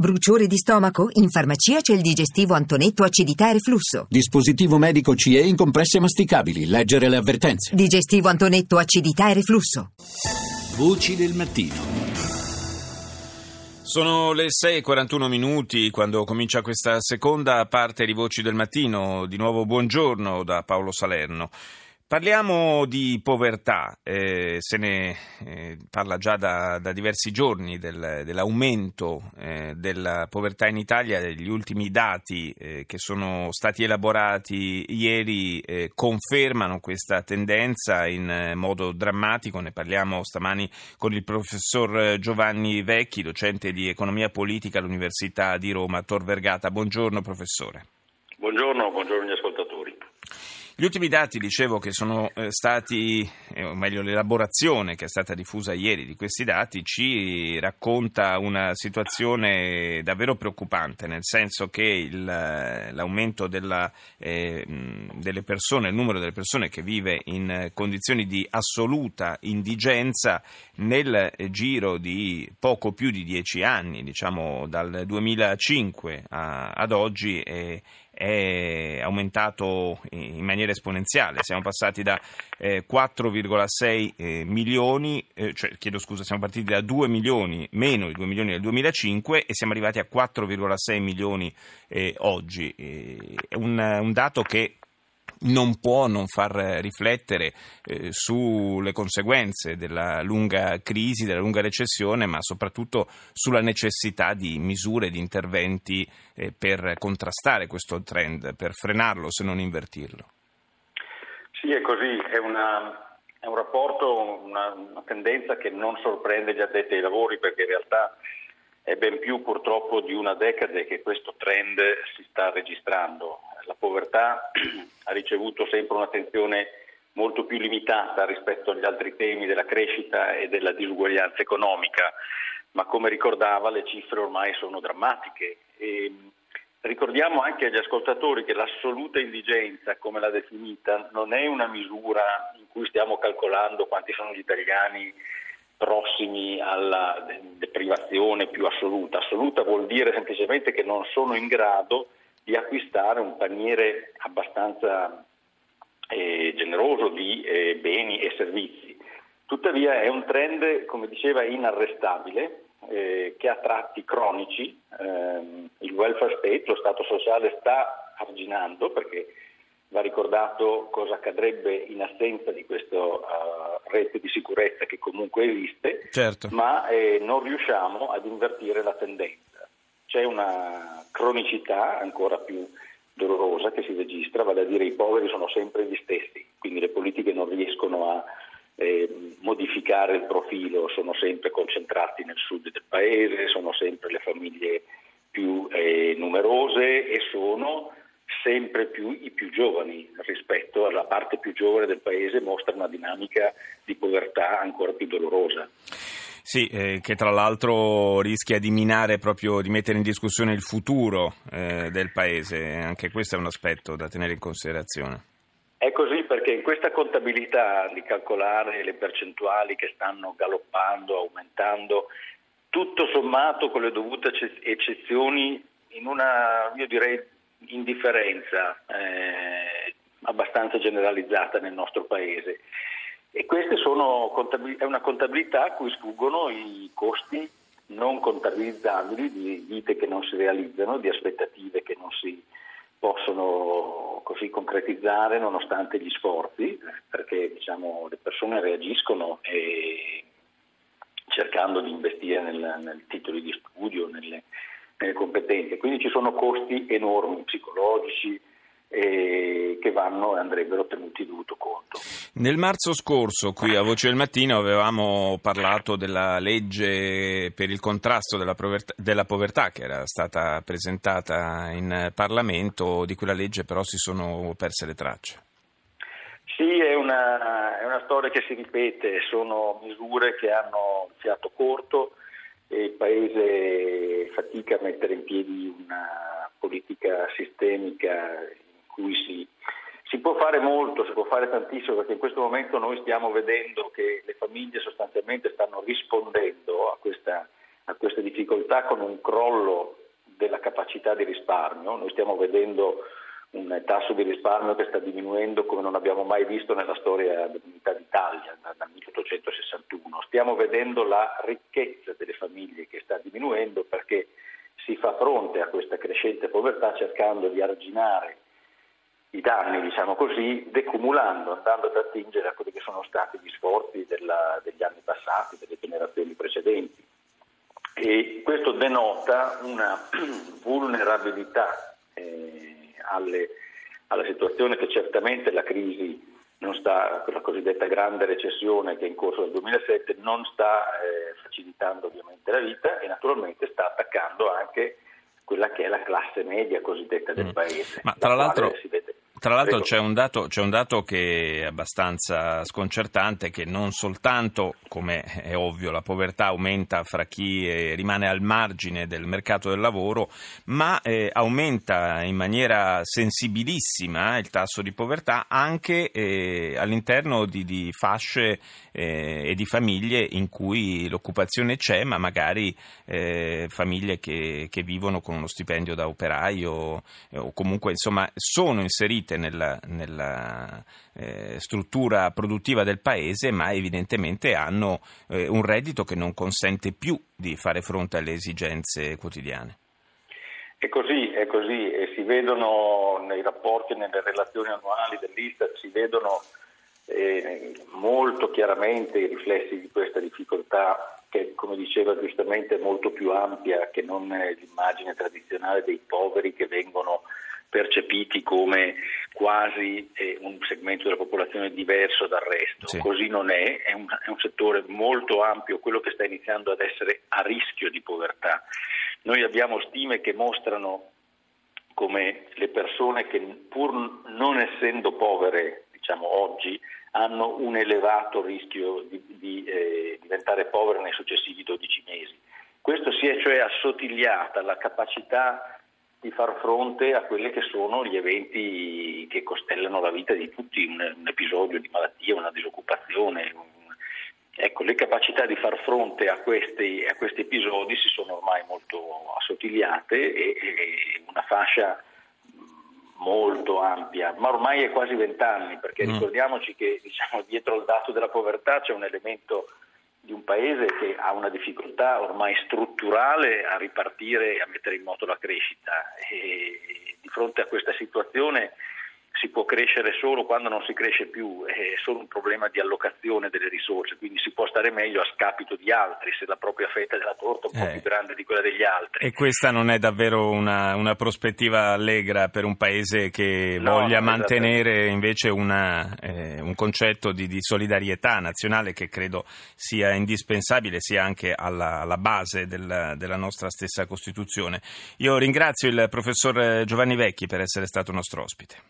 Bruciore di stomaco? In farmacia c'è il digestivo Antonetto acidità e reflusso. Dispositivo medico CE in compresse masticabili. Leggere le avvertenze. Digestivo Antonetto acidità e reflusso. Voci del mattino. Sono le 6.41 minuti quando comincia questa seconda parte di Voci del Mattino. Di nuovo buongiorno da Paolo Salerno. Parliamo di povertà, eh, se ne eh, parla già da, da diversi giorni del, dell'aumento eh, della povertà in Italia, gli ultimi dati eh, che sono stati elaborati ieri eh, confermano questa tendenza in eh, modo drammatico, ne parliamo stamani con il professor Giovanni Vecchi, docente di economia politica all'Università di Roma, Tor Vergata. Buongiorno professore. Buongiorno, buongiorno agli ascoltatori. Gli ultimi dati, dicevo, che sono eh, stati, eh, o meglio l'elaborazione che è stata diffusa ieri di questi dati, ci racconta una situazione davvero preoccupante, nel senso che il, l'aumento della, eh, delle persone, il numero delle persone che vive in condizioni di assoluta indigenza nel giro di poco più di dieci anni, diciamo dal 2005 a, ad oggi, è, è aumentato in maniera esponenziale. Siamo passati da eh, 4,6 eh, milioni, eh, cioè, chiedo scusa, siamo partiti da 2 milioni, meno di 2 milioni nel 2005 e siamo arrivati a 4,6 milioni eh, oggi. è un dato che non può non far riflettere eh, sulle conseguenze della lunga crisi, della lunga recessione, ma soprattutto sulla necessità di misure, di interventi eh, per contrastare questo trend, per frenarlo se non invertirlo. Sì, è così, è, una, è un rapporto, una, una tendenza che non sorprende gli addetti ai lavori perché in realtà è ben più purtroppo di una decade che questo trend si sta registrando la povertà ha ricevuto sempre un'attenzione molto più limitata rispetto agli altri temi della crescita e della disuguaglianza economica, ma come ricordava le cifre ormai sono drammatiche. E ricordiamo anche agli ascoltatori che l'assoluta indigenza, come l'ha definita, non è una misura in cui stiamo calcolando quanti sono gli italiani prossimi alla deprivazione più assoluta. Assoluta vuol dire semplicemente che non sono in grado di acquistare un paniere abbastanza eh, generoso di eh, beni e servizi. Tuttavia è un trend, come diceva, inarrestabile, eh, che ha tratti cronici. Ehm, il welfare state, lo Stato sociale, sta arginando perché va ricordato cosa accadrebbe in assenza di questa uh, rete di sicurezza che comunque esiste, certo. ma eh, non riusciamo ad invertire la tendenza c'è una cronicità ancora più dolorosa che si registra, vale a dire i poveri sono sempre gli stessi, quindi le politiche non riescono a eh, modificare il profilo, sono sempre concentrati nel sud del paese, sono sempre le famiglie più eh, numerose e sono sempre più i più giovani rispetto alla parte più giovane del paese mostra una dinamica di povertà ancora più dolorosa. Sì, eh, che tra l'altro rischia di minare proprio, di mettere in discussione il futuro eh, del Paese, anche questo è un aspetto da tenere in considerazione. È così perché in questa contabilità di calcolare le percentuali che stanno galoppando, aumentando, tutto sommato con le dovute eccezioni in una, io direi, indifferenza eh, abbastanza generalizzata nel nostro Paese. E questa è una contabilità a cui sfuggono i costi non contabilizzabili di vite che non si realizzano, di aspettative che non si possono così concretizzare nonostante gli sforzi, perché diciamo, le persone reagiscono cercando di investire nel, titoli di studio, nelle, nelle competenze. Quindi ci sono costi enormi psicologici, eh, che vanno e andrebbero tenuti dovuto conto. Nel marzo scorso, qui a Voce del Mattino, avevamo parlato della legge per il contrasto della povertà, della povertà che era stata presentata in Parlamento, di quella legge però si sono perse le tracce. Sì, è una, è una storia che si ripete, sono misure che hanno fiato corto e il Paese fatica a mettere in piedi una politica sistemica cui si, si può fare molto, si può fare tantissimo perché in questo momento noi stiamo vedendo che le famiglie sostanzialmente stanno rispondendo a questa a queste difficoltà con un crollo della capacità di risparmio. Noi stiamo vedendo un tasso di risparmio che sta diminuendo come non abbiamo mai visto nella storia dell'unità d'Italia dal 1861. Stiamo vedendo la ricchezza delle famiglie che sta diminuendo perché si fa fronte a questa crescente povertà cercando di arginare i danni, diciamo così, decumulando, andando ad attingere a quelli che sono stati gli sforzi della, degli anni passati, delle generazioni precedenti. E questo denota una vulnerabilità eh, alle, alla situazione che certamente la crisi non sta, quella cosiddetta grande recessione che è in corso dal 2007, non sta eh, facilitando ovviamente la vita e naturalmente sta attaccando anche quella che è la classe media cosiddetta del mm. paese. Ma tra l'altro... Tra l'altro c'è un, dato, c'è un, dato, che è abbastanza sconcertante, che non soltanto, come è ovvio, la povertà aumenta fra chi eh, rimane al margine del mercato del lavoro, ma eh, aumenta in maniera sensibilissima il tasso di povertà anche eh, all'interno di, di fasce eh, e di famiglie in cui l'occupazione c'è, ma magari eh, famiglie che, che, vivono con uno stipendio da operaio eh, o comunque insomma sono inserite presente nella, nella eh, struttura produttiva del paese, ma evidentemente hanno eh, un reddito che non consente più di fare fronte alle esigenze quotidiane. È così, è così e si vedono nei rapporti, nelle relazioni annuali dell'Istat, si vedono eh, molto chiaramente i riflessi di questa difficoltà che, come diceva giustamente, è molto più ampia che non l'immagine tradizionale dei poveri che vengono percepiti come quasi un segmento della popolazione diverso dal resto. Sì. Così non è, è un, è un settore molto ampio, quello che sta iniziando ad essere a rischio di povertà. Noi abbiamo stime che mostrano come le persone che pur non essendo povere, diciamo oggi, hanno un elevato rischio di, di eh, diventare povere nei successivi 12 mesi. Questo si è cioè assottigliata la capacità di far fronte a quelli che sono gli eventi che costellano la vita di tutti, un, un episodio di malattia, una disoccupazione. Un... Ecco, le capacità di far fronte a questi, a questi, episodi si sono ormai molto assottigliate e, e una fascia molto ampia, ma ormai è quasi vent'anni, perché mm. ricordiamoci che diciamo, dietro al dato della povertà c'è un elemento di un paese che ha una difficoltà ormai strutturale a ripartire e a mettere in moto la crescita. E di fronte a questa situazione si può crescere solo quando non si cresce più, è solo un problema di allocazione delle risorse, quindi si può stare meglio a scapito di altri se la propria fetta della torta è un eh. po' più grande di quella degli altri. E questa non è davvero una, una prospettiva allegra per un paese che no, voglia mantenere invece una, eh, un concetto di, di, solidarietà nazionale che credo sia indispensabile, sia anche alla, alla base del, della nostra stessa Costituzione. Io ringrazio il professor Giovanni Vecchi per essere stato nostro ospite.